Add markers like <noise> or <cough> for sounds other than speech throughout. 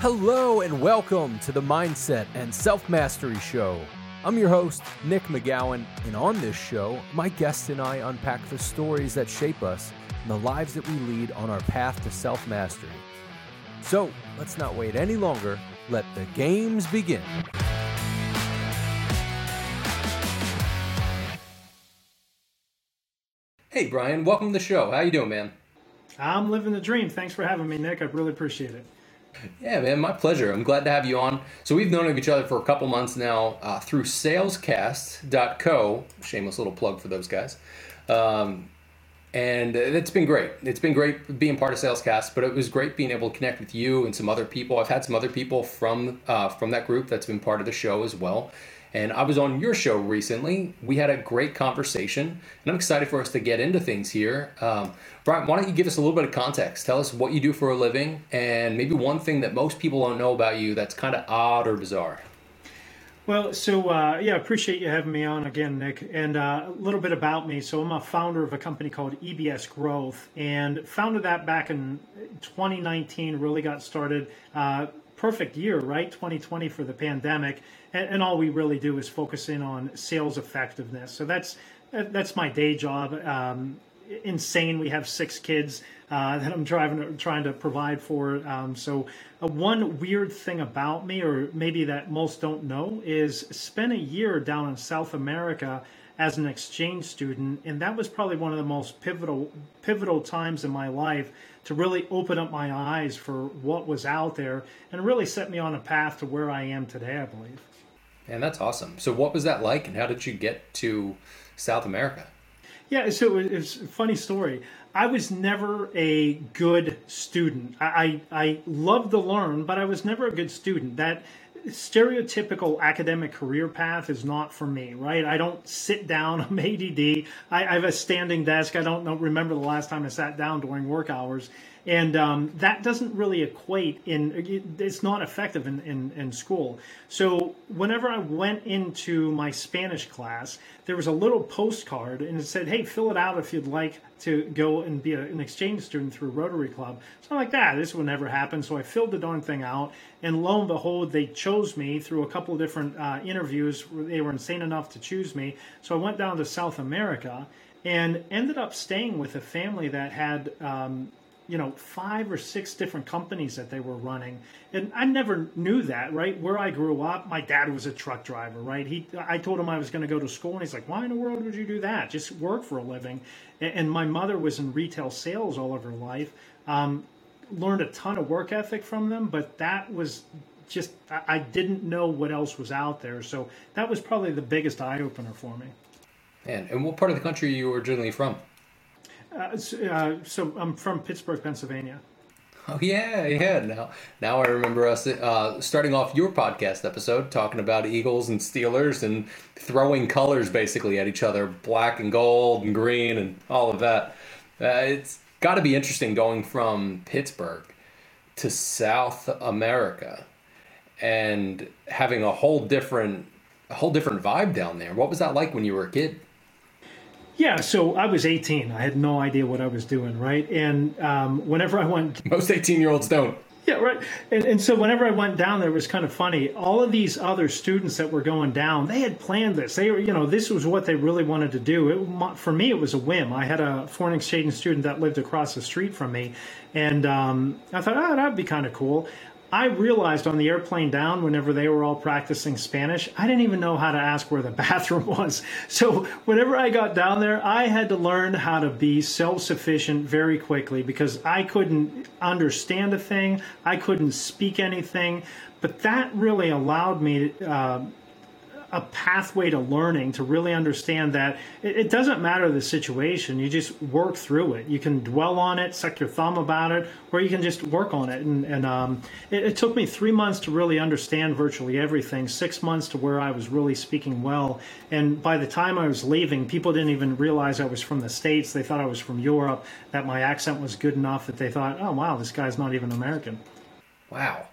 Hello and welcome to the Mindset and Self Mastery Show. I'm your host, Nick McGowan, and on this show, my guests and I unpack the stories that shape us and the lives that we lead on our path to self mastery. So let's not wait any longer. Let the games begin. Hey Bryan, welcome to the show. How you doing, man? I'm living the dream. Thanks for having me, Nick. I really appreciate it. Yeah, man, my pleasure. I'm glad to have you on. So we've known of each other for a couple months now uh, through salescast.co. Shameless little plug for those guys. Um, and it's been great. It's been great being part of Salescast, but it was great being able to connect with you and some other people. I've had some other people from uh, from that group that's been part of the show as well. And I was on your show recently. We had a great conversation, and I'm excited for us to get into things here. Um, Bryan, why don't you give us a little bit of context? Tell us what you do for a living, and maybe one thing that most people don't know about you that's kind of odd or bizarre. Well, so uh, yeah, appreciate you having me on again, Nick. And uh, a little bit about me. So I'm a founder of a company called EBS Growth, and founded that back in 2019. Really got started. Uh, perfect year, right? 2020 for the pandemic, and, and, all we really do is focus in on sales effectiveness. So that's that's my day job. Um, insane. We have six kids uh, <laughs> that I'm driving, trying to provide for. Um, so, uh, one weird thing about me, or maybe that most don't know, is spent a year down in South America as an exchange student, and that was probably one of the most pivotal pivotal times in my life to really open up my eyes for what was out there and really set me on a path to where I am today. I believe. And that's awesome. So, what was that like, and how did you get to South America? Yeah, so it's a funny story. I was never a good student. I, I, I loved to learn, but I was never a good student. That stereotypical academic career path is not for me, right? I don't sit down. <laughs> I'm ADD. I, I have a standing desk. I don't know, remember the last time I sat down during work hours and um, that doesn't really equate in it's not effective in, in, in, school. So whenever i went into my spanish class there was a little postcard and it said hey fill it out if you'd like to go and be a, an exchange student through rotary club. So i'm like that. Ah, this would never happen. So i filled the darn thing out. And lo and behold they chose me through a couple of different uh, interviews. They were insane enough to choose me. So i went down to south america and ended up staying with a family that had um, you know five or six different companies that they were running. And i never knew that right? Where i grew up my dad was a truck driver right? He i told him i was going to go to school and he's like why in the world would you do that? Just work for a living. And my mother was in retail sales all of her life um, learned a ton of work ethic from them but that was just i didn't know what else was out there. So that was probably the biggest eye-opener for me. And, and what part of the country you originally from uh, so, uh, so, I'm from Pittsburgh, Pennsylvania. Oh yeah, yeah. Now, now I remember us uh, starting off your podcast episode talking about Eagles and Steelers and throwing colors basically at each other, black and gold and green and all of that. Uh, it's got to be interesting going from Pittsburgh to South America and having a whole different, a whole different vibe down there. What was that like when you were a kid? Yeah, so I was 18. I had no idea what I was doing, right? And um, whenever I went, <laughs> most 18 year olds don't. Yeah, right. And, and so whenever I went down there, it was kind of funny. All of these other students that were going down, they had planned this. They were, you know, this was what they really wanted to do. It, for me, it was a whim. I had a foreign exchange student that lived across the street from me, and um, I thought, oh, that'd be kind of cool. I realized on the airplane down, whenever they were all practicing Spanish, I didn't even know how to ask where the <laughs> bathroom was. So, whenever I got down there, I had to learn how to be self sufficient very quickly because I couldn't understand a thing, I couldn't speak anything. But that really allowed me to. Uh, a pathway to learning to really understand that it, it, doesn't matter the situation. You just work through it. You can dwell on it suck your thumb about it or you can just work on it. And, and um, it, it, took me three months to really understand virtually everything six months to where i was really speaking well. And by the time i was leaving people didn't even realize i was from the states. They thought i was from europe that my accent was good enough that they thought oh wow this guy's not even american. Wow.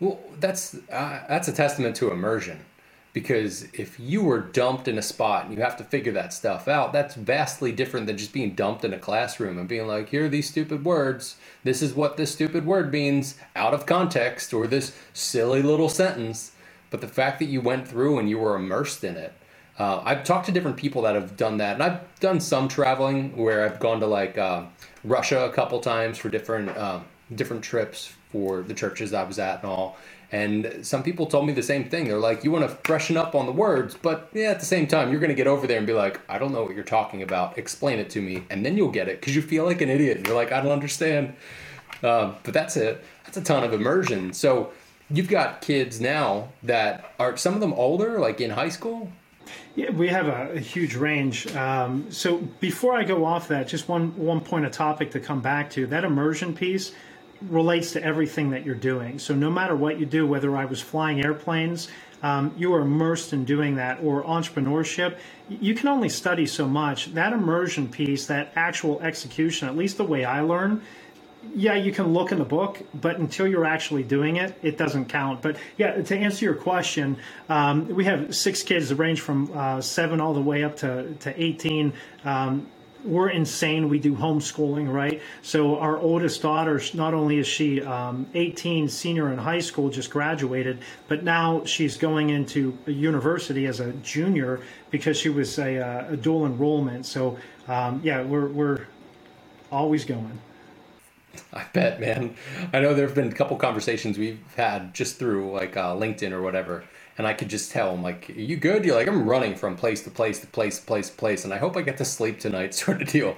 Well that's uh, that's a testament to immersion because if you were dumped in a spot and you have to figure that stuff out, that's vastly different than just being dumped in a classroom and being like, here are these stupid words. This is what this stupid word means out of context or this silly little sentence. But the fact that you went through and you were immersed in it, uh, I've talked to different people that have done that, and I've done some traveling where I've gone to like uh, Russia a couple times for different uh, different trips for the churches I was at and all. And some people told me the same thing. They're like, you want to freshen up on the words, but yeah, at the same time, you're going to get over there and be like, I don't know what you're talking about. Explain it to me. And then you'll get it because you feel like an idiot. You're like, I don't understand. Uh, but that's it. That's a ton of immersion. So you've got kids now that are some of them older, like in high school. Yeah, we have a, a huge range. Um, so before I go off that, just one one point of topic to come back to that immersion piece relates to everything that you're doing. So no matter what you do, whether I was flying airplanes, um, you are immersed in doing that, or entrepreneurship, you can only study so much. That immersion piece, that actual execution, at least the way I learn, yeah, you can look in the book, but until you're actually doing it, it doesn't count. But yeah, to answer your question, um, we have six kids that range from uh, seven all the way up to, to 18. Um, we're insane. We do homeschooling, right? So our oldest daughter, not only is she um, 18, senior in high school, just graduated, but now she's going into university as a junior because she was a, uh, a dual enrollment. So um, yeah, we're we're always going. I bet, man. I know there have been a couple conversations we've had just through like uh, LinkedIn or whatever and I could just tell I'm like, "Are you good?" You're like, "I'm running from place to place to place to place to place," and I hope I get to sleep tonight, <laughs> sort of deal.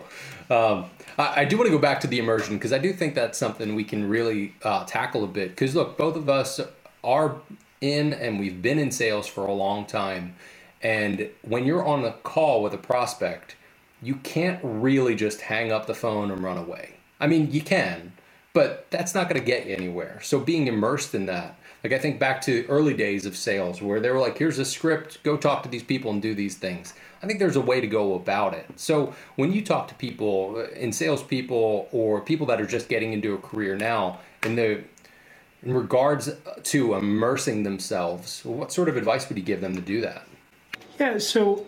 Um, I, I, do want to go back to the immersion because I do think that's something we can really uh, tackle a bit. Because look, both of us are in and we've been in sales for a long time, and when you're on a call with a prospect, you can't really just hang up the phone and run away. I mean, you can, but that's not going to get you anywhere. So being immersed in that like I think back to early days of sales where they were like, here's a script, go talk to these people and do these things. I think there's a way to go about it. So when you talk to people uh, in salespeople or people that are just getting into a career now, in the in regards to immersing themselves, what sort of advice would you give them to do that? Yeah, so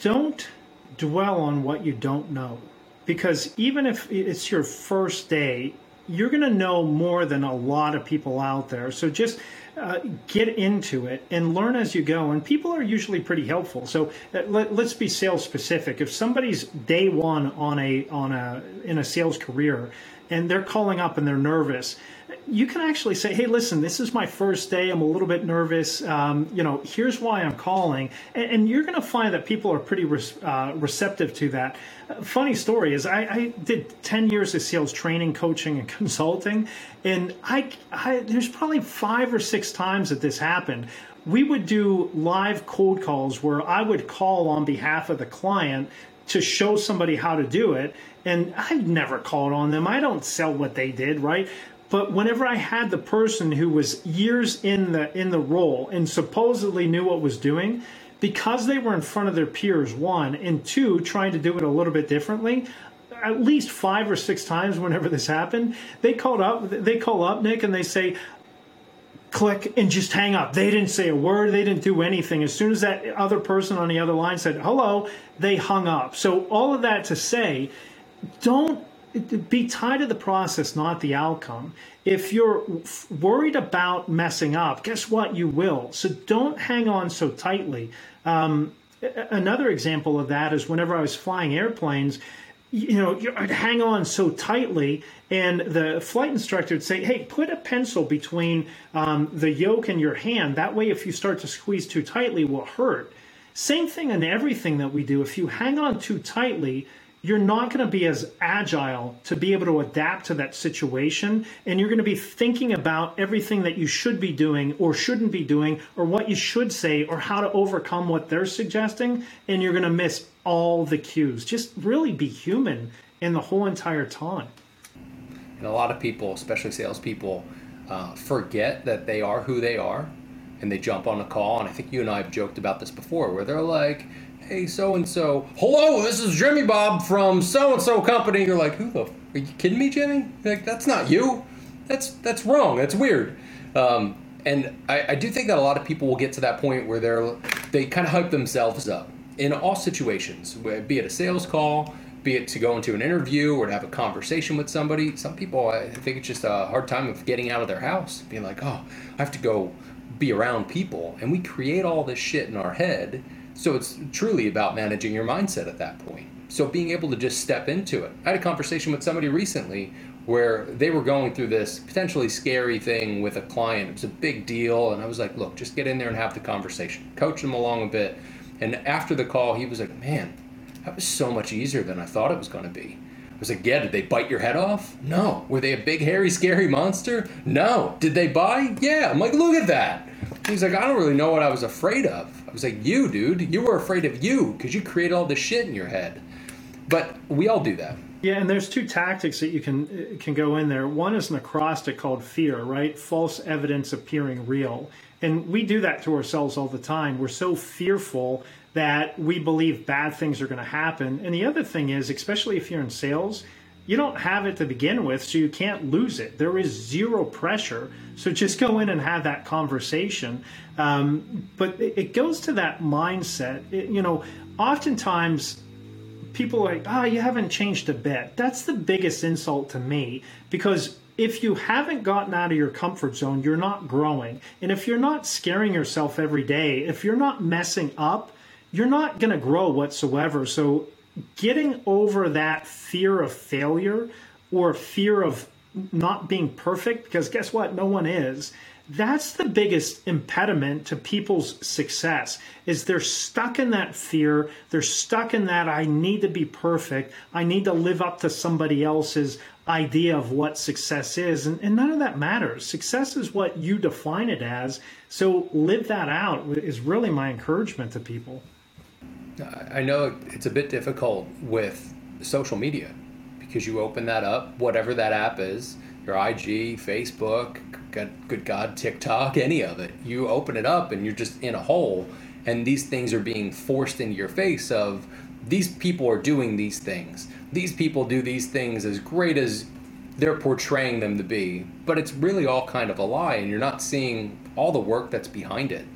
don't dwell on what you don't know. Because even if it's your first day, you're going to know more than a lot of people out there. So just uh, get into it and learn as you go. And people are usually pretty helpful. So uh, let, us be sales specific. If somebody's day one on a on a in a sales career and they're calling up and they're nervous, you can actually say, "Hey, listen, this is my first day. I'm a little bit nervous. Um, you know, here's why I'm calling." And, and you're going to find that people are pretty uh, receptive to that. Uh, funny story is, I, I, did 10 years of sales training, coaching, and <laughs> consulting, and I, I there's probably five or six times that this happened. We would do live cold calls where I would call on behalf of the client to show somebody how to do it and I've never called on them. I don't sell what they did, right? But whenever I had the person who was years in the in the role and supposedly knew what was doing, because they were in front of their peers, one, and two, trying to do it a little bit differently, at least five or six times whenever this happened, they called up they call up Nick and they say, click and just hang up. They didn't say a word, they didn't do anything. As soon as that other person on the other line said hello, they hung up. So all of that to say, don't be tied to the process, not the outcome. If you're worried about messing up, guess what? You will. So don't hang on so tightly. Um, another example of that is whenever I was flying airplanes, you know, I'd hang on so tightly, and the flight instructor would say, "Hey, put a pencil between um, the yoke and your hand. That way, if you start to squeeze too tightly, will hurt." Same thing in everything that we do. If you hang on too tightly, you're not going to be as agile to be able to adapt to that situation. And you're going to be thinking about everything that you should be doing or shouldn't be doing, or what you should say, or how to overcome what they're suggesting. And you're going to miss all the cues. Just really be human in the whole entire time. And a lot of people, especially salespeople, uh, forget that they are who they are and they jump on a call. And I think you and I have joked about this before where they're like, hey, so and so, hello, this is Jimmy Bob from so and so company. You're like, who the? Are you kidding me, Jimmy? Like, that's not you. That's that's wrong. That's weird. Um, And I, I do think that a lot of people will get to that point where they're they kind of hype themselves up in all situations, be it a sales call, be it to go into an interview or to have a conversation with somebody. Some people, I think it's just a hard time of getting out of their house, being like, oh, I have to go be around people. And we create all this shit in our head. So it's truly about managing your mindset at that point. So being able to just step into it. I had a conversation with somebody recently where they were going through this potentially scary thing with a client. It was a big deal. And I was like, look, just get in there and have the conversation, coach them along a bit. And after the call, he was like, man, that was so much easier than I thought it was going to be. I was like, yeah, did they bite your head off? No. Were they a big, hairy, scary monster? No. Did they bite? Yeah. I'm like, look at that. He's like, I don't really know what I was afraid of. I was like, you, dude, you were afraid of you because you create all this shit in your head. But we all do that. Yeah, and there's two tactics that you can uh, can go in there. One is an acrostic called fear, right? False evidence appearing real. And we do that to ourselves all the time. We're so fearful that we believe bad things are going to happen. And the other thing is, especially if you're in sales, you don't have it to begin with, so you can't lose it. There is zero pressure. So just go in and have that conversation. Um, but it, it, goes to that mindset. It, you know, oftentimes people are like, oh, you haven't changed a bit. That's the biggest insult to me because if you haven't gotten out of your comfort zone, you're not growing. And if you're not scaring yourself every day, if you're not messing up, you're not going to grow whatsoever. So, getting over that fear of failure or fear of not being perfect, because guess what? No one is. That's the biggest impediment to people's success is they're stuck in that fear. They're stuck in that I need to be perfect. I need to live up to somebody else's idea of what success is. And, and none of that matters. Success is what you define it as. So live that out is really my encouragement to people. I know it's a bit difficult with social media because you open that up, whatever that app is, your IG, Facebook, good God, TikTok, any of it. You open it up and you're just in a hole, and these things are being forced into your face of these people are doing these things. These people do these things as great as they're portraying them to be, but it's really all kind of a lie, and you're not seeing all the work that's behind it.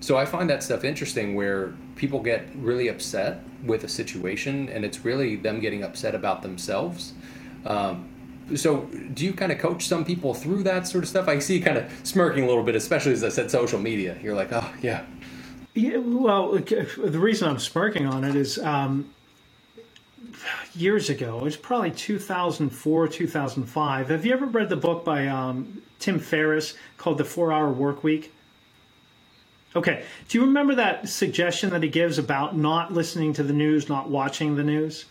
So I find that stuff interesting where people get really upset with a situation and it's really them getting upset about themselves. Um, so do you kind of coach some people through that sort of stuff? I see you kind of smirking a little bit, especially as I said social media. You're like, oh, yeah. Yeah, well, the reason I'm smirking on it is um, years ago, it's probably 2004, 2005. Have you ever read the book by um, Tim Ferriss called The Four Hour Work Week? Okay. Do you remember that suggestion that he gives about not listening to the news, not watching the news?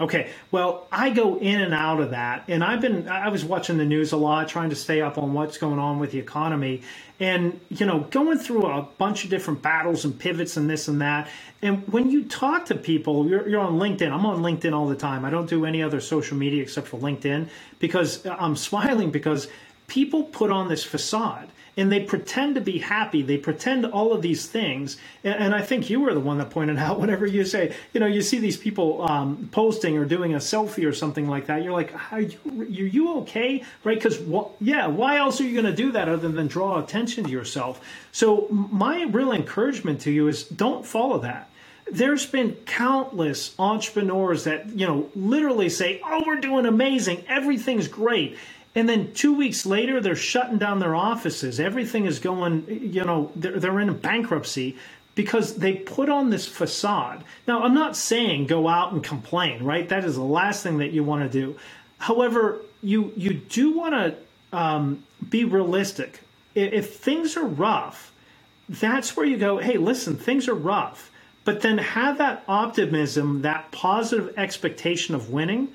Okay, well, I go in and out of that, and I've been I was watching the news a lot, trying to stay up on what's going on with the economy, and you know, going through a bunch of different battles and pivots and this and that. And when you talk to people, you're, you're on LinkedIn. I'm on LinkedIn all the time. I don't do any other social media except for LinkedIn because I'm <laughs> smiling because people put on this facade and they pretend to be happy. They pretend all of these things. And, and, I think you were the one that pointed <laughs> out whenever you say, you know, you see these people um, posting or doing a selfie or something like that, you're like, are you, are you okay? Right? Because, yeah, why else are you going to do that other than draw attention to yourself? So, my real encouragement to you is don't follow that there's been countless entrepreneurs that you know literally say oh we're doing amazing everything's great and then two weeks later, they're shutting down their offices. Everything is going, you know, they're, they're in bankruptcy because they put on this facade. Now, I'm not saying go out and complain, right? That is the last thing that you want to do. However, you you do want to um, be realistic. If, if things are rough, that's where you go. Hey, listen, things are rough, but then have that optimism, that positive expectation of winning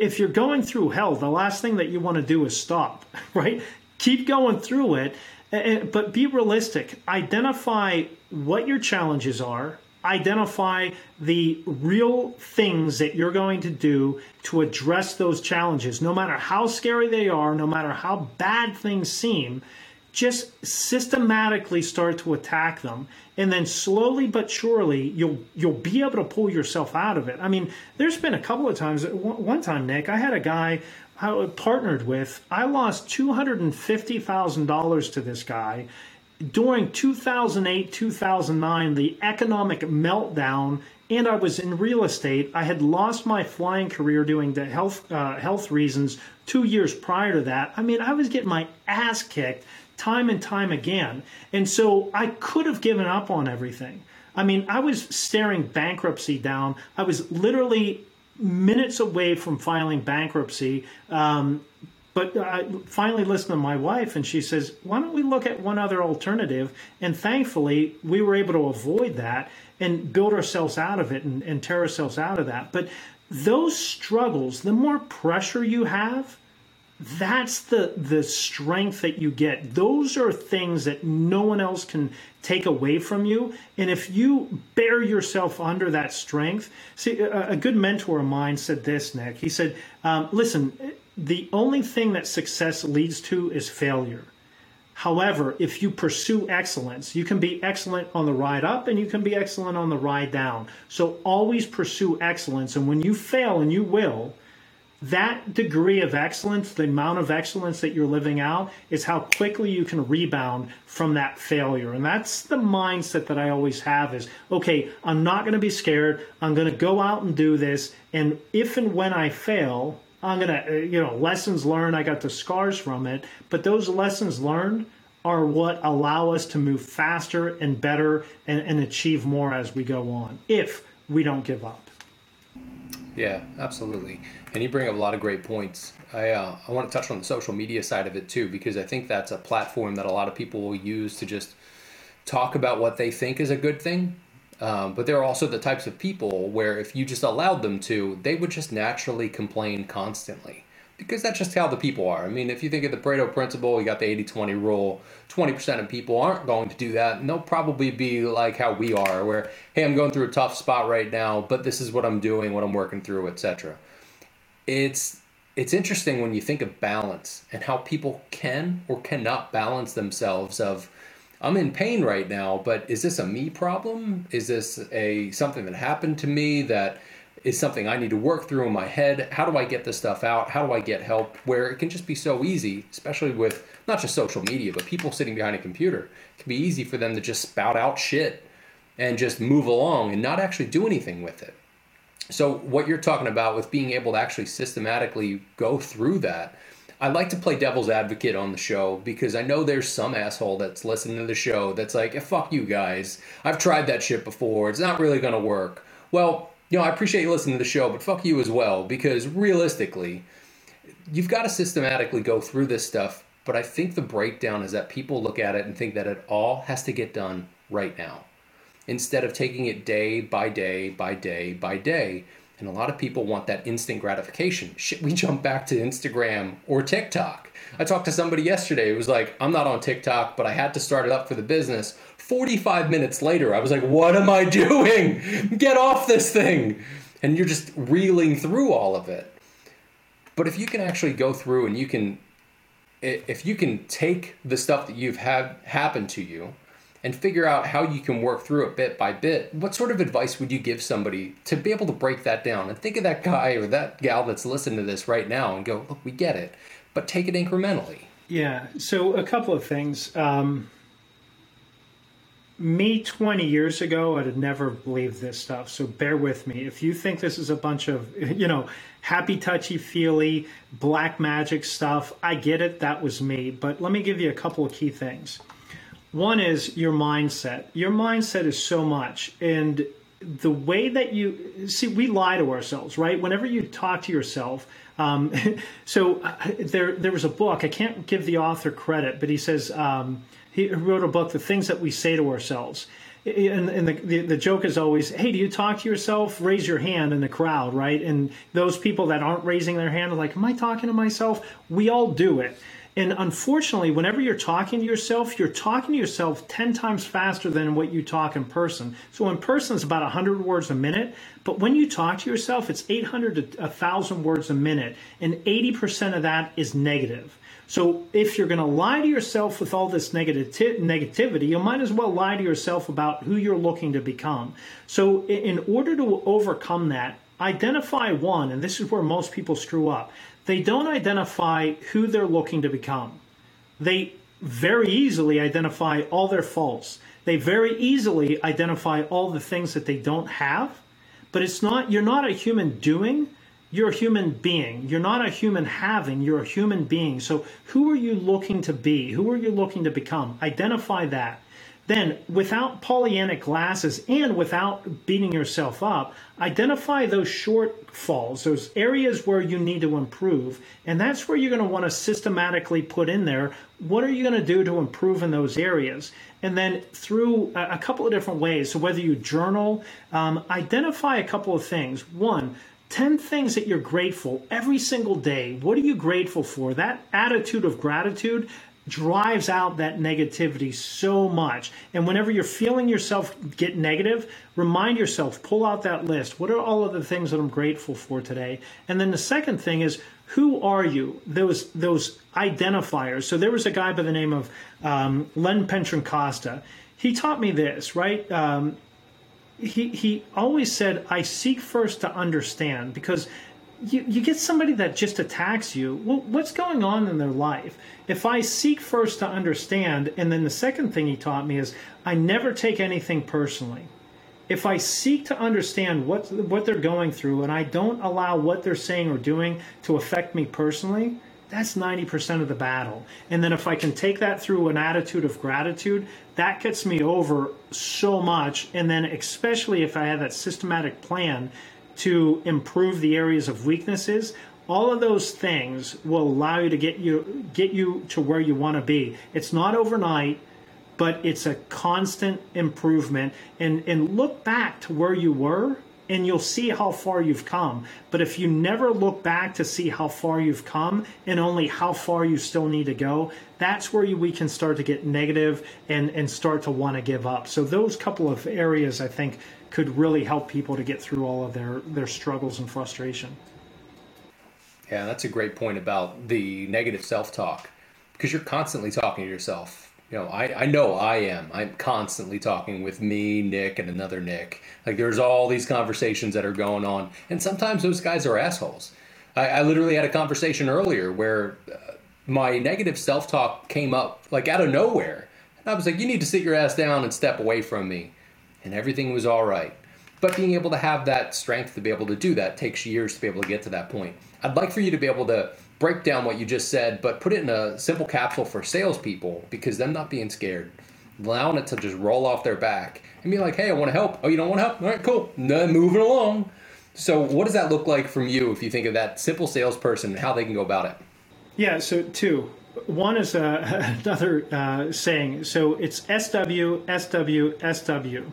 if you're going through hell, the last thing that you want to do is stop, <laughs> right? Keep going through it, but be realistic. Identify what your challenges are, identify the real things that you're going to do to address those challenges, no matter how scary they are, no matter how bad things seem just systematically start to attack them and then slowly but surely you'll you'll be able to pull yourself out of it i mean there's been a couple of times one time nick i had a guy I partnered with, I lost $250,000 to this guy during 2008, 2009, the economic meltdown, and I was in real estate. I had lost my flying career doing the health uh, health reasons two years prior to that. I mean, I was getting my ass kicked time and time again, and so I could have given up on everything. I mean, I was staring bankruptcy down. I was literally minutes away from filing bankruptcy. Um, but I finally listened to my wife, and she says, Why don't we look at one other alternative? And thankfully, we were able to avoid that and build ourselves out of it and, and tear ourselves out of that. But those struggles, the more pressure you have, that's the the strength that you get. Those are things that no one else can take away from you. And if you bear yourself under that strength see a, a good mentor of mine said this nick. He said um, listen the only thing that success leads to is failure. However if you pursue excellence you can be excellent on the ride up and you can be excellent on the ride down. So always pursue excellence. And when you fail and you will that degree of excellence, the amount of excellence that you're living out, is how quickly you can rebound from that failure. And that's the mindset that I always have is okay, I'm not going to be scared. I'm going to go out and do this. And if and when I fail, I'm going to, uh, you know, lessons learned, I got the scars from it. But those lessons learned are what allow us to move faster and better and, and achieve more as we go on if we don't give up. Yeah, absolutely. And you bring up a lot of great points. I uh, I want to touch on the social media side of it too because I think that's a platform that a lot of people will use to just talk about what they think is a good thing. Um, but there are also the types of people where if you just allowed them to, they would just naturally complain constantly because that's just how the people are. I mean, if you think of the Pareto principle, you got the 80 20 rule, 20% of people aren't going to do that. And they'll probably be like how we are, where, hey, I'm going through a tough spot right now, but this is what I'm doing, what I'm working through, etc. It's it's interesting when you think of balance and how people can or cannot balance themselves of I'm in pain right now, but is this a me problem? Is this a something that happened to me that is something I need to work through in my head. How do I get this stuff out? How do I get help? Where it can just be so easy, especially with not just social media, but people sitting behind a computer. It can be easy for them to just spout out shit and just move along and not actually do anything with it. So, what you're talking about with being able to actually systematically go through that, I like to play devil's advocate on the show because I know there's some asshole that's listening to the show that's like, fuck you guys. I've tried that shit before. It's not really going to work. Well, you know, I appreciate you listening to the show, but fuck you as well, because realistically, you've got to systematically go through this stuff. But I think the breakdown is that people look at it and think that it all has to get done right now instead of taking it day by day by day by day. And a lot of people want that instant gratification. Shit, we <laughs> jump back to Instagram or TikTok. I talked to somebody yesterday It was like, I'm not on TikTok, but I had to start it up for the business 45 minutes later, I was like, what am I <laughs> doing? Get off this thing. And you're just reeling through all of it. But if you can actually go through and you can, if you can take the stuff that you've had happen to you and figure out how you can work through it bit by bit, what sort of advice would you give somebody to be able to break that down? And think of that guy or that gal that's listening to this right now and go, look, we get it, but take it incrementally. Yeah. So, a couple of things. Um, me 20 years ago, I'd have never believed this stuff. So bear with me. If you think this is a bunch of, <laughs> you know, happy, touchy feely, black magic stuff, I get it. That was me. But let me give you a couple of key things. One is your mindset. Your mindset is so much. And the way that you see, we lie to ourselves, right? Whenever you talk to yourself, um, <laughs> so uh, there, there was a book. I can't give the author credit, but he says, um, he wrote a book, The Things That We Say to Ourselves. And, and the, the, the, joke is always, hey, do you talk to yourself? Raise your hand in the crowd, right? And those people that aren't raising their hand are like, am I talking to myself? We all do it. And unfortunately, whenever you're talking to yourself, you're talking to yourself 10 times faster than what you talk in person. So in person, it's about 100 words a minute. But when you talk to yourself, it's 800 to 1,000 words a minute. And 80% of that is negative. So if you're going to lie to yourself with all this negativity, you might as well lie to yourself about who you're looking to become. So in order to overcome that, identify one, and this is where most people screw up. They don't identify who they're looking to become. They very easily identify all their faults. They very easily identify all the things that they don't have. But it's not, you're not a human doing, you're a human being. You're not a human having, you're a human being. So who are you looking to be? Who are you looking to become? Identify that. Then, without Pollyannic glasses and without beating yourself up, identify those shortfalls, those areas where you need to improve. And that's where you're going to want to systematically put in there what are you going to do to improve in those areas? And then through a couple of different ways. So, whether you journal, um, identify a couple of things. One, 10 things that you're grateful every single day. What are you grateful for? That attitude of gratitude drives out that negativity so much. And whenever you're feeling yourself get negative, remind yourself, pull out that list. What are all of the things that I'm grateful for today? And then the second thing is, who are you? Those those identifiers. So there was a guy by the name of um, Len Pentracosta. He taught me this, right? Um, he he always said, "I seek first to understand," because you, you get somebody that just attacks you. Well, what's going on in their life? If I seek first to understand, and then the second thing he taught me is I never take anything personally. If I seek to understand what what they're going through, and I don't allow what they're saying or doing to affect me personally, that's 90% of the battle. And then if I can take that through an attitude of gratitude, that gets me over so much. And then, especially if I have that systematic plan to improve the areas of weaknesses all of those things will allow you to get you get you to where you want to be it's not overnight but it's a constant improvement and and look back to where you were and you'll see how far you've come but if you never look back to see how far you've come and only how far you still need to go that's where we can start to get negative and and start to want to give up so those couple of areas i think could really help people to get through all of their their struggles and frustration. Yeah, that's a great point about the negative self-talk because you're constantly talking to yourself. You know, I, I know I am. I'm constantly talking with me, Nick, and another Nick. Like there's all these conversations that are going on, and sometimes those guys are assholes. I, I literally had a conversation earlier where uh, my negative self-talk came up like out of nowhere, and I was like, "You need to sit your ass down and step away from me." and everything was all right. But being able to have that strength to be able to do that takes years to be able to get to that point. I'd like for you to be able to break down what you just said, but put it in a simple capsule for salespeople because them not being scared, allowing it to just roll off their back and be like, hey, I want to help. Oh, you don't want to help? All right, cool. No, moving along. So, what does that look like from you if you think of that simple salesperson and how they can go about it? Yeah, so two. One is uh, <laughs> another uh, saying. So it's SW, SW, SW.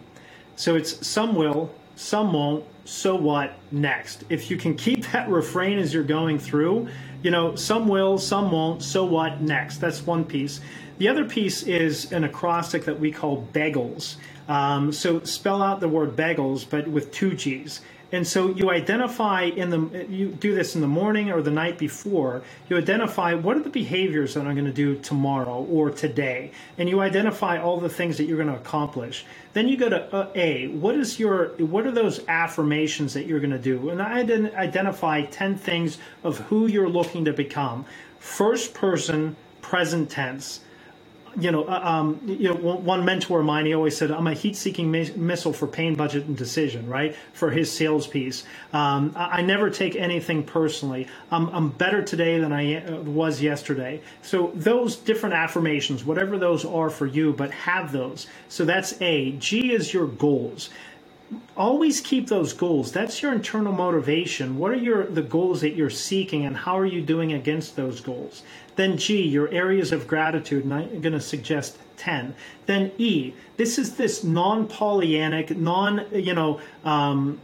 So it's some will, some won't, so what next? If you can keep that <laughs> refrain as you're going through, you know, some will, some won't, so what next? That's one piece. The other piece is an acrostic that we call bagels. Um, so spell out the word bagels, but with two G's. And so you identify in the you do this in the morning or the night before. You identify what are the behaviors that I'm going to do tomorrow or today, and you identify all the things that you're going to accomplish. Then you go to uh, A. What is your what are those affirmations that you're going to do? And I identify ten things of who you're looking to become. First person, present tense you know, uh, um, you know, one mentor of mine, he always said, "I'm a heat-seeking mi- missile for pain, budget, and decision." Right for his sales piece. Um, I, I, never take anything personally. I'm, I'm better today than I uh, was yesterday. So those different affirmations, whatever those are for you, but have those. So that's A. G is your goals always keep those goals. That's your internal motivation. What are your the goals that you're seeking and how are you doing against those goals? Then g your areas of gratitude and i'm going to suggest 10 then e this is this non-pollyannic non you know um,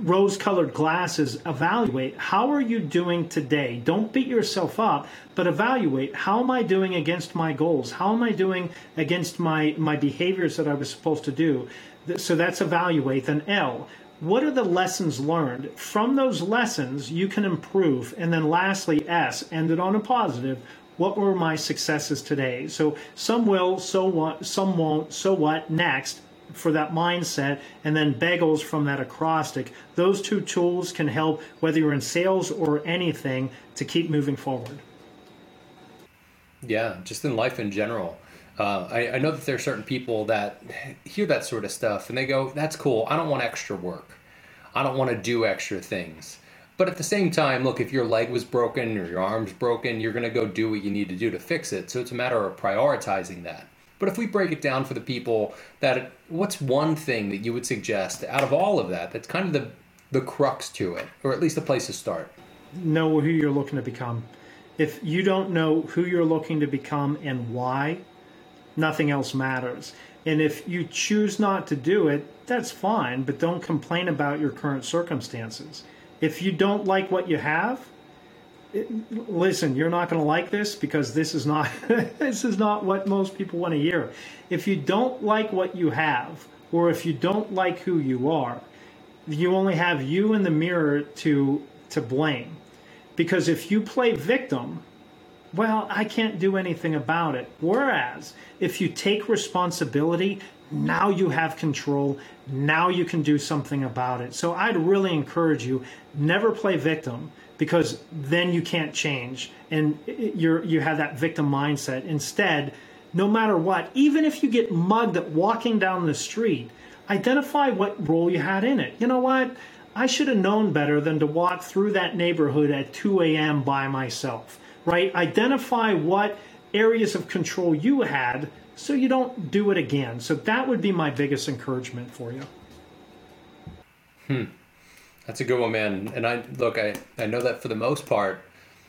rose colored glasses evaluate how are you doing today don't beat yourself up but evaluate how am i doing against my goals how am i doing against my my behaviors that i was supposed to do so that's evaluate. Then L, what are the lessons learned? From those lessons, you can improve. And then lastly, S, ended on a positive. What were my successes today? So some will, so what, some won't, so what, next. For that mindset, and then bagels from that acrostic. Those two tools can help whether you're in sales or anything to keep moving forward. Yeah, just in life in general. Uh, I, I know that there are certain people that hear that sort of stuff and they go, "That's cool. I don't want extra work. I don't want to do extra things." But at the same time, look, if your leg was broken or your arm's broken, you're going to go do what you need to do to fix it. So it's a matter of prioritizing that. But if we break it down for the people that what's one thing that you would suggest out of all of that that's kind of the the crux to it or at least the place to start? Know who you're looking to become. If you don't know who you're looking to become and why, nothing else matters. And if you choose not to do it, that's fine, but don't complain about your current circumstances. If you don't like what you have, listen, you're not going to like this because this is not <laughs> this is not what most people want to hear. If you don't like what you have, or if you don't like who you are, you only have you in the mirror to to blame. Because if you play victim, well, I can't do anything about it. Whereas if you take responsibility, now you have control. Now you can do something about it. So I'd really encourage you never play victim because then you can't change and you're you have that victim mindset. Instead, no matter what, even if you get mugged at walking down the street, identify what role you had in it. You know what? I should have known better than to walk through that neighborhood at 2 a.m. by myself, right? Identify what areas of control you had so you don't do it again. So that would be my biggest encouragement for you. Hmm. That's a good one, man. And I look, I, I know that for the most part,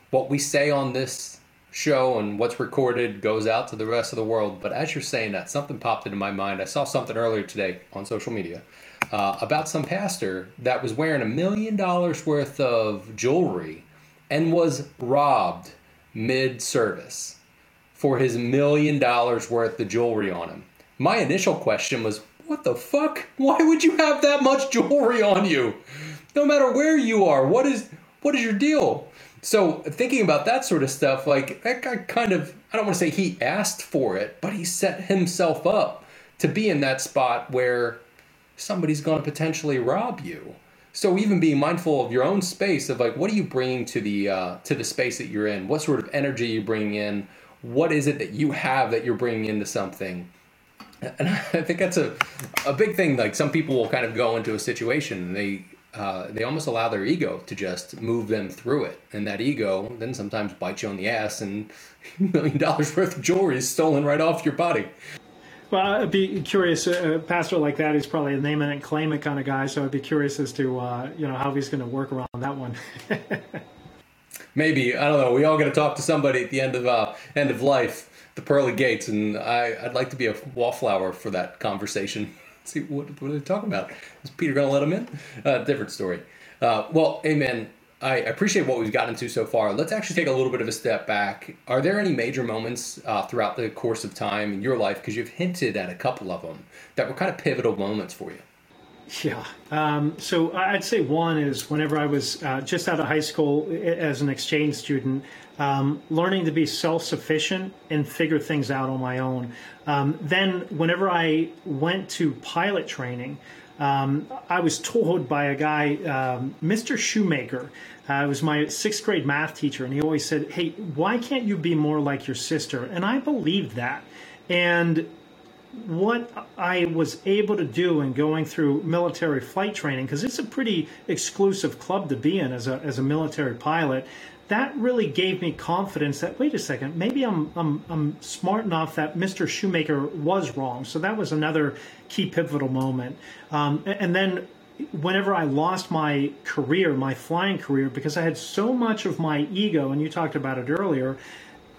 what we say on this show and what's recorded goes out to the rest of the world. But as you're saying that, something popped into my mind. I saw something earlier today on social media uh, about some pastor that was wearing a million dollars worth of jewelry and was robbed mid service for his million dollars worth of jewelry on him. My initial question was, what the fuck? Why would you have that much jewelry on you? No matter where you are, what is what is your deal? So thinking about that sort of stuff, like that guy kind of I don't want to say he asked for it, but he set himself up to be in that spot where somebody's going to potentially rob you. So even being mindful of your own space of like what are you bringing to the uh, to the space that you're in? What sort of energy you bringing in? what is it that you have that you're bringing into something and <laughs> i think that's a, a big thing like some people will kind of go into a situation and they uh, they almost allow their ego to just move them through it and that ego then sometimes bites you on the ass and a <laughs> million dollars worth of jewelry is stolen right off your body well, I'd be curious. A pastor like that is probably a name it and claim it kind of guy. So I'd be curious as to uh, you know how he's going to work around that one. <laughs> maybe I don't know. We all got to talk to somebody at the end of uh, end of life, the pearly gates, and I I'd like to be a wallflower for that conversation. <laughs> See what what are they talking about? Is Peter going to let him in? Uh, different story. Uh, well, Amen. I appreciate what we've gotten to so far. Let's actually take a little bit of a step back. Are there any major moments uh, throughout the course of time in your life, because you've hinted at a couple of them, that were kind of pivotal moments for you? Yeah. Um, so I'd say one is whenever I was uh, just out of high school as an exchange student, um, learning to be self sufficient and figure things out on my own. Um, then, whenever I went to pilot training, um, I was told by a guy, Mr. Um, Shoemaker, uh, was my sixth grade math teacher, and he always said, Hey, why can't you be more like your sister? And I believed that. And what I was able to do in going through military flight training, because it's a pretty exclusive club to be in as a, as a military pilot, that really gave me confidence that, wait a second, maybe I'm, I'm, I'm smart enough that Mr. Shoemaker was wrong. So that was another key pivotal moment. Um, and then whenever I lost my career, my flying career, because I had so much of my ego, and you talked about it earlier,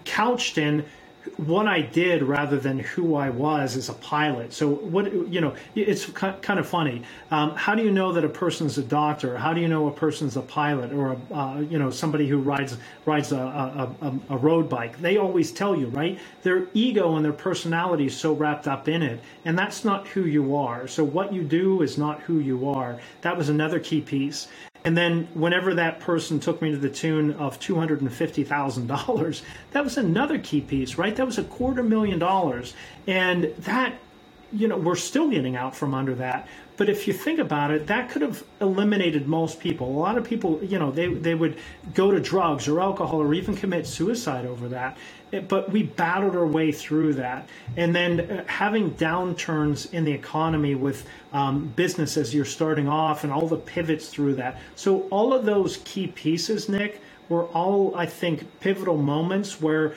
couched in what I did rather than who I was as a pilot. So what you know, it's kind of funny. Um, how do you know that a person's a doctor? How do you know a person's a pilot or a uh, you know somebody who rides rides a, a, a, a, road bike? They always tell you, right? Their ego and their personality is so wrapped up in it, and that's not who you are. So what you do is not who you are. That was another key piece. And then whenever that person took me to the tune of $250,000, that was another key piece, right? That was a quarter million dollars. And that you know, we're still getting out from under that. But if you think about it, that could have eliminated most people. A lot of people, you know, they, they would go to drugs or alcohol or even commit suicide over that. But we battled our way through that. And then uh, having downturns in the economy with um, business as you're starting off and all the pivots through that. So, all of those key pieces, Nick, were all, I think, pivotal moments where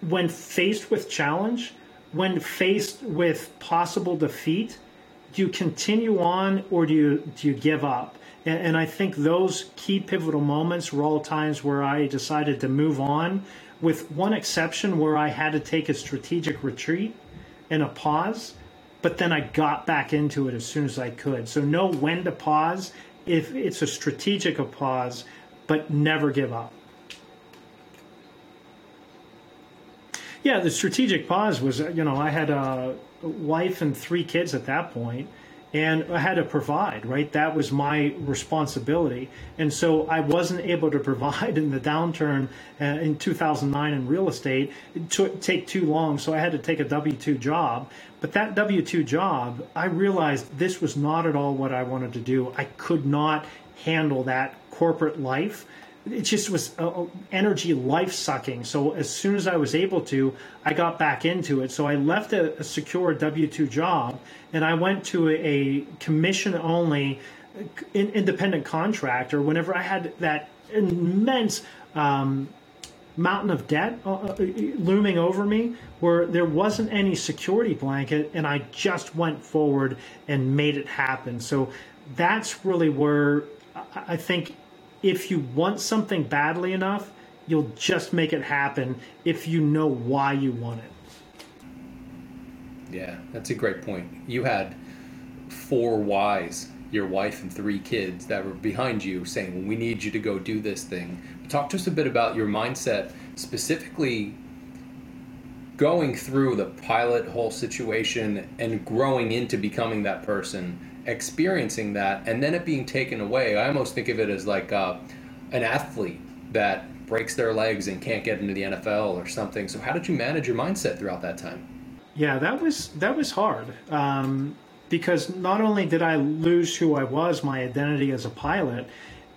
when faced with challenge, when faced with possible defeat, do you continue on or do you do you give up? And, and, I think those key pivotal moments were all times where I decided to move on, with one exception where I had to take a strategic retreat and a pause, but then I got back into it as soon as I could. So know when to pause if it's a strategic pause, but never give up. Yeah, the strategic pause was, you know, I had a wife and three kids at that point, and I had to provide, right? That was my responsibility. And so I wasn't able to <laughs> provide in the downturn uh, in 2009 in real estate. It took take too long, so I had to take a W 2 job. But that W 2 job, I realized this was not at all what I wanted to do. I could not handle that corporate life it just was uh, energy life sucking. So as soon as I was able to, I got back into it. So I left a, a secure W two job and I went to a, a commission only in, independent contractor. Whenever I had that immense um, mountain of debt uh, uh, looming over me, where there wasn't any security blanket, and I just went forward and made it happen. So that's really where I think if you want something badly enough, you'll just make it happen if you know why you want it. Yeah, that's a great point. You had four whys, your wife and three kids that were behind you saying, we need you to go do this thing. Talk to us a bit about your mindset, specifically going through the pilot whole situation and growing into becoming that person experiencing that and then it being taken away, I almost think of it as like uh, an athlete that breaks their legs and can't get into the NFL or something. So how did you manage your mindset throughout that time? Yeah, that was that was hard um, because not only did I lose who I was, my identity as a pilot,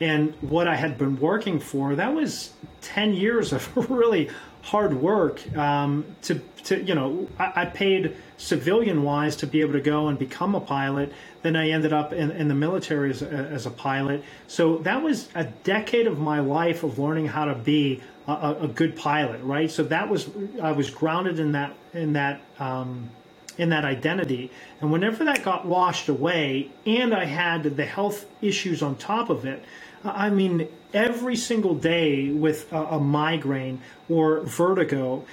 and what I had been working for. That was ten years of <laughs> really hard work um, to, to, you know, I, I, paid civilian wise to be able to go and become a pilot. Then I ended up in, in the military as, as, a pilot. So that was a decade of my life of learning how to be a, a good pilot, right? So that was, I was grounded in that, in that, um, in that identity. And whenever that got washed away and I had the health issues on top of it, I mean, every single day with a, a migraine or vertigo,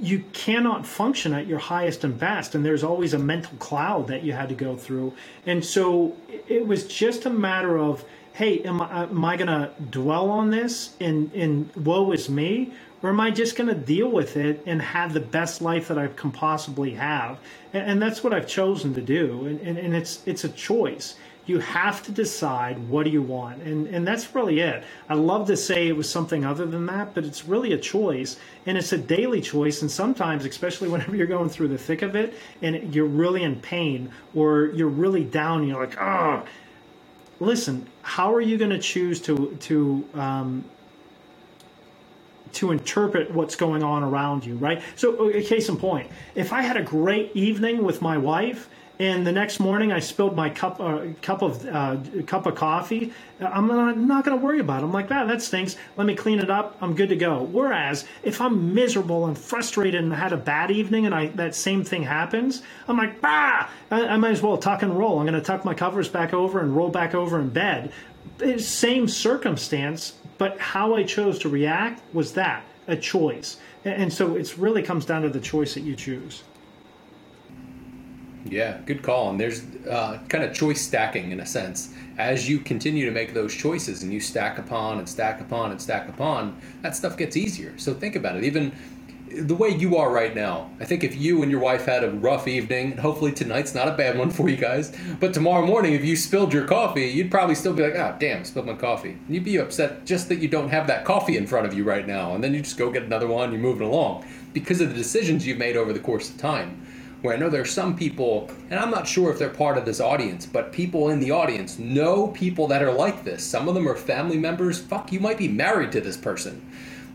you cannot function at your highest and best and there's always a mental cloud that you had to go through. And so it was just a matter of hey am i, am I to dwell on this and, and woe is me or am i just to deal with it and have the best life that i can possibly have? And, and that's what i've chosen to do and, and, and it's it's a choice you have to decide what do you want and and that's really it i love to say it was something other than that but it's really a choice and it's a daily choice and sometimes especially <laughs> whenever you're going through the thick of it and you're really in pain or you're really down you're like oh listen how are you going to choose to to um, to interpret what's going on around you, right? So, a case in point, if I had a great evening with my wife and the next morning I spilled my cup uh, cup of uh, cup of coffee. I'm not, not going to worry about it. I'm like, ah, that stinks. Let me clean it up. I'm good to go. Whereas if I'm miserable and frustrated and had a bad evening and I that same thing happens, I'm like, bah, I, I might as well tuck and roll. I'm going to tuck my covers back over and roll back over in bed. Same circumstance, but how I chose to react was that a choice. And so it really comes down to the choice that you choose. Yeah, good call. And there's uh, kind of choice stacking in a sense. As you continue to make those choices and you stack upon and stack upon and stack upon, that stuff gets easier. So think about it. Even the way you are right now, I think if you and your wife had a rough evening, and hopefully tonight's not a bad one for you guys, but tomorrow morning, if you spilled your coffee, you'd probably still be like, oh, damn, spilled my coffee. And you'd be upset just that you don't have that coffee in front of you right now. And then you just go get another one, you're moving along because of the decisions you've made over the course of time where I know there are some people, and I'm not sure if they're part of this audience, but people in the audience know people that are like this. Some of them are family members. Fuck, you might be married to this person.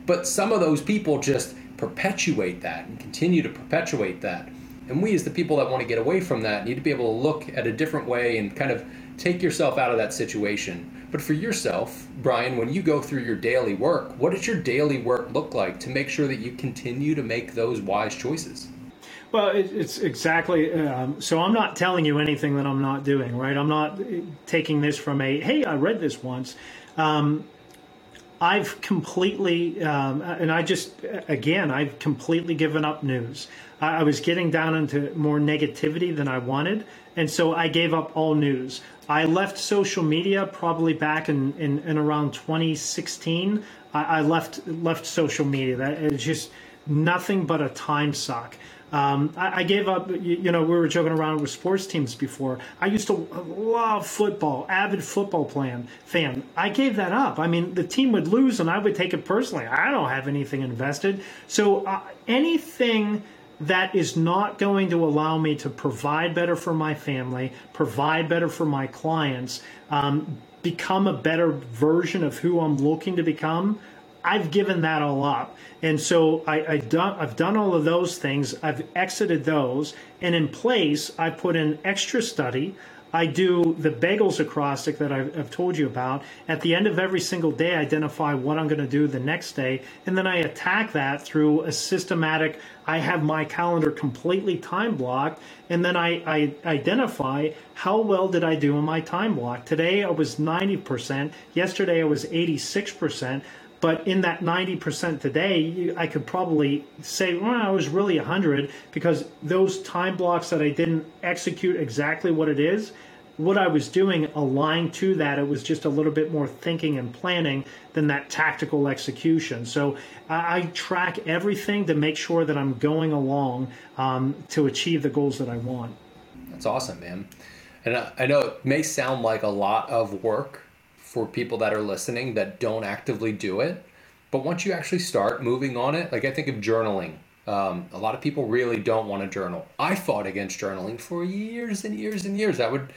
But some of those people just perpetuate that and continue to perpetuate that. And we, as the people that want to get away from that, need to be able to look at a different way and kind of take yourself out of that situation. But for yourself, Bryan, when you go through your daily work, what does your daily work look like to make sure that you continue to make those wise choices? Well, it's exactly. Um, so I'm not telling you anything that I'm not doing, right? I'm not taking this from a, hey, I read this once. Um, I've completely, um, and I just, again, I've completely given up news. I was getting down into more negativity than I wanted, and so I gave up all news. I left social media probably back in, in, in around 2016. I, I, left left social media. That is just nothing but a time suck. Um, I, I, gave up. You, you, know, we were joking around with sports teams before. I used to love football, avid football plan fan. I gave that up. I mean, the team would lose, and I would take it personally. I don't have anything invested. So uh, anything that is not going to allow me to provide better for my family, provide better for my clients, um, become a better version of who I'm looking to become. I've given that all up. And so I, I done, I've done all of those things. I've exited those. And in place, I put in extra study. I do the bagels acrostic that I've, I've, told you about. At the end of every single day, I identify what I'm going to do the next day, and then I attack that through a systematic. I have my calendar completely time blocked, and then I, I identify how well did I do in my time block. Today I was 90%. Yesterday I was 86%. But in that 90% today, I could probably say, well, I was really 100 because those time blocks that I didn't execute exactly what it is, what I was doing aligned to that. It was just a little bit more thinking and planning than that tactical execution. So I, track everything to make sure that I'm going along um, to achieve the goals that I want. That's awesome, man. And I know it may sound like a lot of work for people that are listening that don't actively do it. But once you actually start moving on it, like I think of journaling. Um, a lot of people really don't want to journal. I fought against journaling for years and years and years. I would,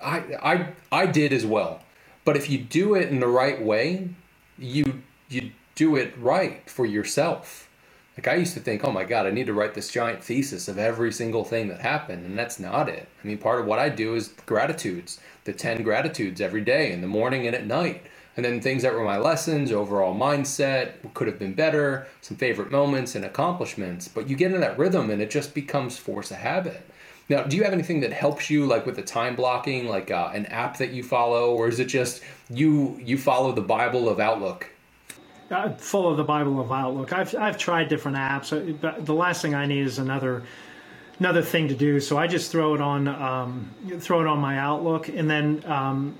I, I, I did as well. But if you do it in the right way, you you do it right for yourself. Like I used to think, oh my God, I need to write this giant thesis of every single thing that happened, and that's not it. I mean, part of what I do is gratitudes, the 10 gratitudes every day in the morning and at night. And then things that were my lessons, overall mindset, could have been better, some favorite moments and accomplishments. But you get in that rhythm and it just becomes force of habit. Now, do you have anything that helps you, like with the time blocking, like uh, an app that you follow, or is it just you you follow the Bible of Outlook I follow the Bible of Outlook. I've I've tried different apps, uh, but the last thing I need is another another thing to do. So I just throw it on um, throw it on my Outlook, and then um,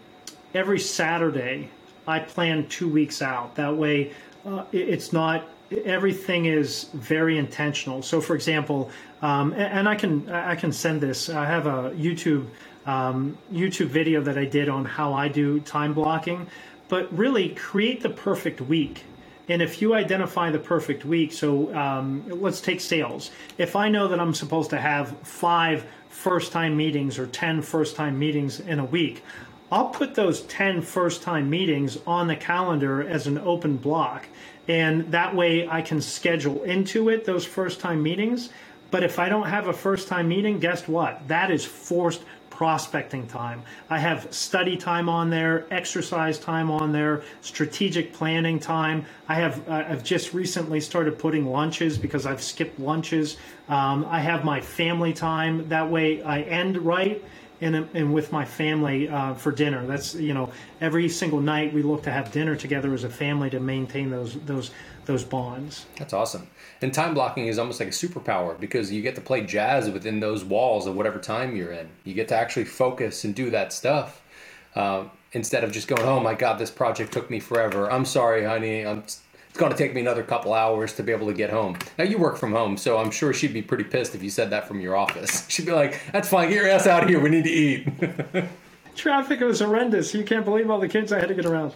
every Saturday I plan two weeks out. That way, uh, it's not everything is very intentional. So, for example, um, and, and, I can I can send this. I have a YouTube um, YouTube video that I did on how I do time blocking. But really, create the perfect week and if you identify the perfect week, so um, let's take sales. If I know that I'm supposed to have five first time meetings or 10 first time meetings in a week, I'll put those 10 first time meetings on the calendar as an open block. And that way I can schedule into it those first time meetings. But if I don't have a first time meeting, guess what? That is forced prospecting time. I have study time on there, exercise time on there, strategic planning time. I have uh, I've just recently started putting lunches because I've skipped lunches. Um, I have my family time. That way I end right and, and with my family uh, for dinner. That's you know every single night we look to have dinner together as a family to maintain those those those bonds. That's awesome. And time blocking is almost like a superpower because you get to play jazz within those walls of whatever time you're in. You get to actually focus and do that stuff uh, instead of just going, "Oh my God, this project took me forever. I'm sorry, honey. I'm, it's going to take me another couple hours to be able to get home." Now you work from home, so I'm sure she'd be pretty pissed if you said that from your office. <laughs> She'd be like, "That's fine. Get your ass out of here. We need to eat." <laughs> Traffic was horrendous. You can't believe all the kids I had to get around.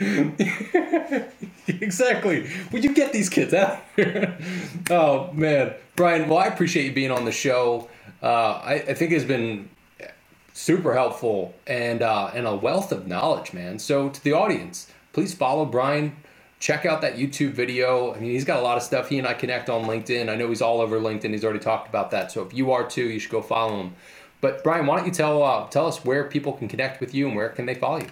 <laughs> exactly. Would you get these kids out <laughs> oh man, Bryan. Well, I appreciate you being on the show. Uh, I, I think it's been super helpful and uh, and a wealth of knowledge, man. So to the audience, please follow Bryan. Check out that YouTube video. I mean, he's got a lot of stuff. He and I connect on LinkedIn. I know he's all over LinkedIn. He's already talked about that. So if you are too, you should go follow him. But Bryan, why don't you tell uh, tell us where people can connect with you and where can they follow you?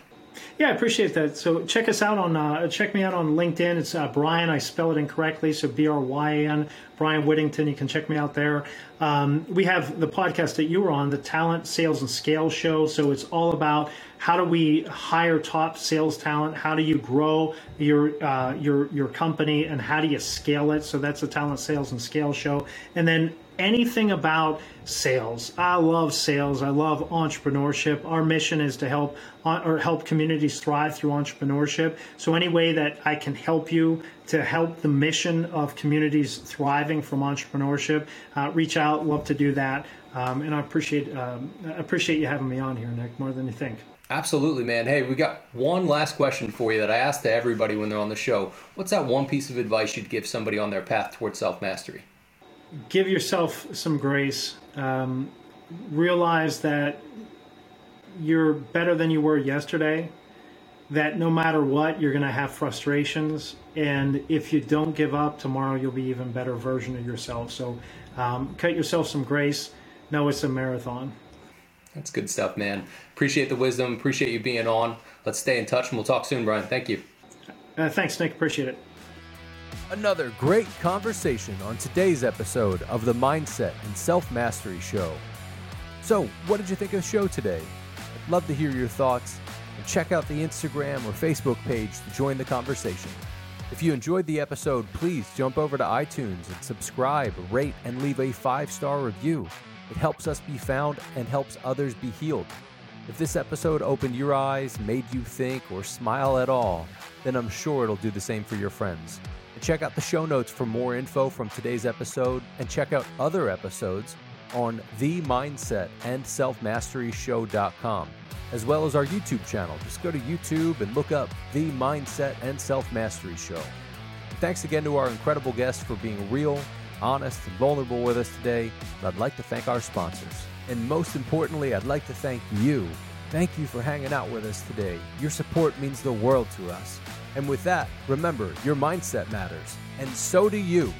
Yeah, I appreciate that. So check us out on uh, check me out on LinkedIn. It's uh, Bryan. I spell it incorrectly, so B R Y A N. Bryan Whittington. You can check me out there. Um, we have the podcast that you were on, the Talent Sales and Scale Show. So it's all about how do we hire top sales talent? How do you grow your uh, your your company, and how do you scale it? So that's the Talent Sales and Scale Show. And then anything about sales. I love sales. I love entrepreneurship. Our mission is to help uh, or help communities thrive through entrepreneurship. So any way that I can help you to help the mission of communities thriving from entrepreneurship, uh, reach out. Love to do that. Um, and I appreciate um, appreciate you having me on here, Nick, more than you think. Absolutely, man. Hey, we got one last question for you that I ask to everybody when they're on the show. What's that one piece of advice you'd give somebody on their path towards self mastery? Give yourself some grace. Um, realize that you're better than you were yesterday. That no matter what, you're going to have frustrations, and if you don't give up, tomorrow you'll be even better version of yourself. So, um, cut yourself some grace. Know it's a marathon. That's good stuff, man. Appreciate the wisdom. Appreciate you being on. Let's stay in touch, and we'll talk soon, Bryan. Thank you. Uh, thanks, Nick. Appreciate it. Another great conversation on today's episode of the Mindset and Self Mastery Show. So, what did you think of the show today? I'd love to hear your thoughts and check out the Instagram or Facebook page to join the conversation. If you enjoyed the episode, please jump over to iTunes and subscribe, rate, and leave a five star review. It helps us be found and helps others be healed. If this episode opened your eyes, made you think, or smile at all, then I'm sure it'll do the same for your friends. Check out the show notes for more info from today's episode and check out other episodes on the Mindset and Self Mastery Show.com, as well as our YouTube channel. Just go to YouTube and look up the Mindset and Self Mastery Show. Thanks again to our incredible guests for being real, honest, and vulnerable with us today. And I'd like to thank our sponsors. And most importantly, I'd like to thank you. Thank you for hanging out with us today. Your support means the world to us. And with that, remember your mindset matters, and so do you.